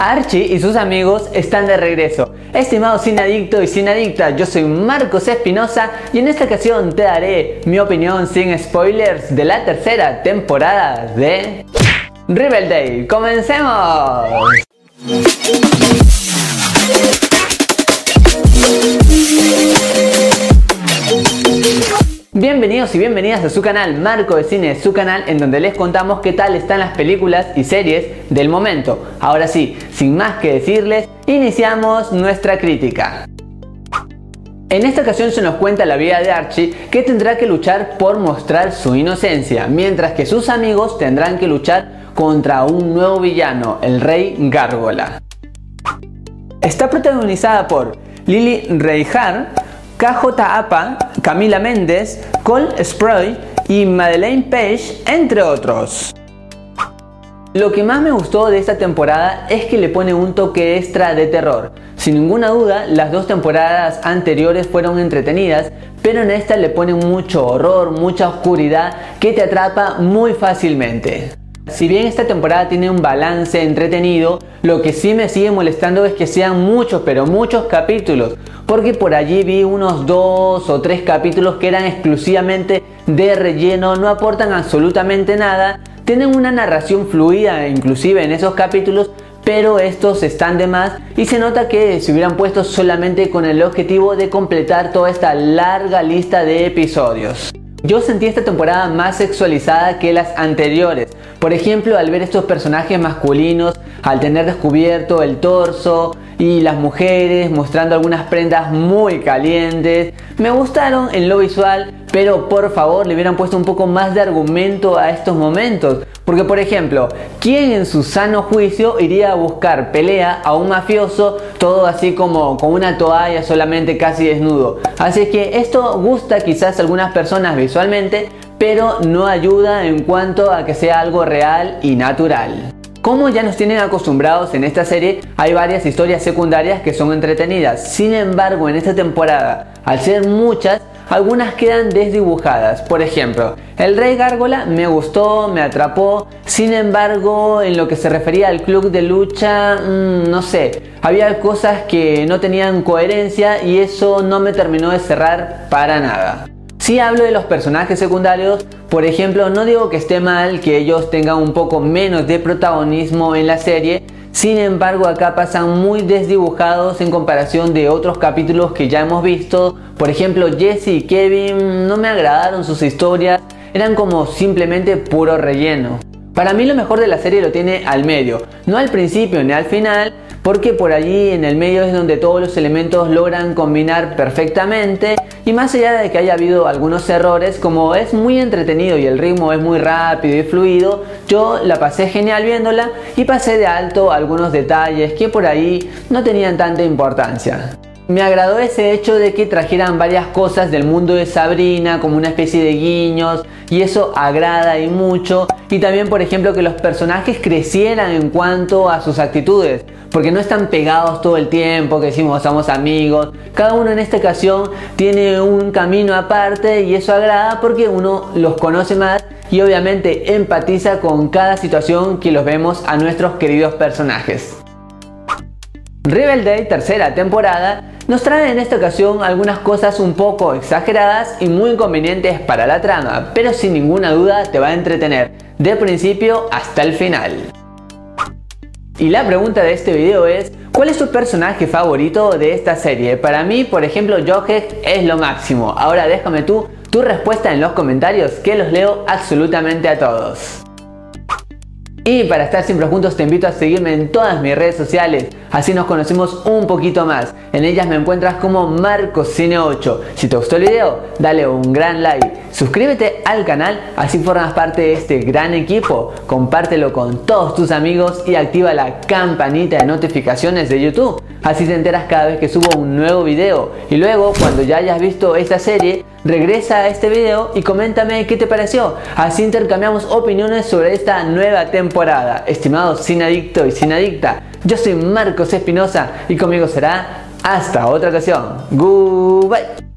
Archie y sus amigos están de regreso. Estimado sin adicto y sin adicta, yo soy Marcos Espinosa y en esta ocasión te daré mi opinión sin spoilers de la tercera temporada de Riverdale. ¡Comencemos! Bienvenidos y bienvenidas a su canal Marco de Cine, su canal en donde les contamos qué tal están las películas y series del momento. Ahora sí, sin más que decirles, iniciamos nuestra crítica. En esta ocasión se nos cuenta la vida de Archie que tendrá que luchar por mostrar su inocencia, mientras que sus amigos tendrán que luchar contra un nuevo villano, el Rey Gárgola. Está protagonizada por Lily Reinhardt, KJ Apa, Camila Méndez, Cole Sproy y Madeleine Page, entre otros. Lo que más me gustó de esta temporada es que le pone un toque extra de terror. Sin ninguna duda, las dos temporadas anteriores fueron entretenidas, pero en esta le pone mucho horror, mucha oscuridad que te atrapa muy fácilmente. Si bien esta temporada tiene un balance entretenido, lo que sí me sigue molestando es que sean muchos, pero muchos capítulos, porque por allí vi unos dos o tres capítulos que eran exclusivamente de relleno, no aportan absolutamente nada, tienen una narración fluida inclusive en esos capítulos, pero estos están de más y se nota que se hubieran puesto solamente con el objetivo de completar toda esta larga lista de episodios. Yo sentí esta temporada más sexualizada que las anteriores. Por ejemplo, al ver estos personajes masculinos, al tener descubierto el torso y las mujeres mostrando algunas prendas muy calientes, me gustaron en lo visual, pero por favor le hubieran puesto un poco más de argumento a estos momentos. Porque por ejemplo, ¿quién en su sano juicio iría a buscar pelea a un mafioso todo así como con una toalla solamente casi desnudo? Así que esto gusta quizás a algunas personas visualmente, pero no ayuda en cuanto a que sea algo real y natural. Como ya nos tienen acostumbrados en esta serie, hay varias historias secundarias que son entretenidas. Sin embargo, en esta temporada, al ser muchas, algunas quedan desdibujadas. Por ejemplo, el Rey Gárgola me gustó, me atrapó. Sin embargo, en lo que se refería al club de lucha, mm, no sé, había cosas que no tenían coherencia y eso no me terminó de cerrar para nada. Si hablo de los personajes secundarios, por ejemplo, no digo que esté mal que ellos tengan un poco menos de protagonismo en la serie, sin embargo acá pasan muy desdibujados en comparación de otros capítulos que ya hemos visto. Por ejemplo, Jesse y Kevin no me agradaron sus historias, eran como simplemente puro relleno. Para mí lo mejor de la serie lo tiene al medio, no al principio ni al final, porque por allí en el medio es donde todos los elementos logran combinar perfectamente y más allá de que haya habido algunos errores, como es muy entretenido y el ritmo es muy rápido y fluido, yo la pasé genial viéndola y pasé de alto algunos detalles que por ahí no tenían tanta importancia. Me agradó ese hecho de que trajeran varias cosas del mundo de Sabrina como una especie de guiños y eso agrada y mucho. Y también por ejemplo que los personajes crecieran en cuanto a sus actitudes porque no están pegados todo el tiempo que decimos somos amigos. Cada uno en esta ocasión tiene un camino aparte y eso agrada porque uno los conoce más y obviamente empatiza con cada situación que los vemos a nuestros queridos personajes Riverdale tercera temporada nos trae en esta ocasión algunas cosas un poco exageradas y muy inconvenientes para la trama, pero sin ninguna duda te va a entretener de principio hasta el final. Y la pregunta de este video es, ¿cuál es tu personaje favorito de esta serie? Para mí, por ejemplo, Jughead es lo máximo. Ahora déjame tú tu respuesta en los comentarios que los leo absolutamente a todos. Y para estar siempre juntos te invito a seguirme en todas mis redes sociales, así nos conocemos un poquito más. En ellas me encuentras como MarcosCine8. Si te gustó el video, dale un gran like, suscríbete al canal, así formas parte de este gran equipo, compártelo con todos tus amigos y activa la campanita de notificaciones de YouTube, así te enteras cada vez que subo un nuevo video. Y luego, cuando ya hayas visto esta serie, regresa a este video y coméntame qué te pareció. Así intercambiamos opiniones sobre esta nueva temporada. Estimados sin adicto y sin adicta, yo soy Marcos Espinosa y conmigo será hasta otra ocasión. Goodbye.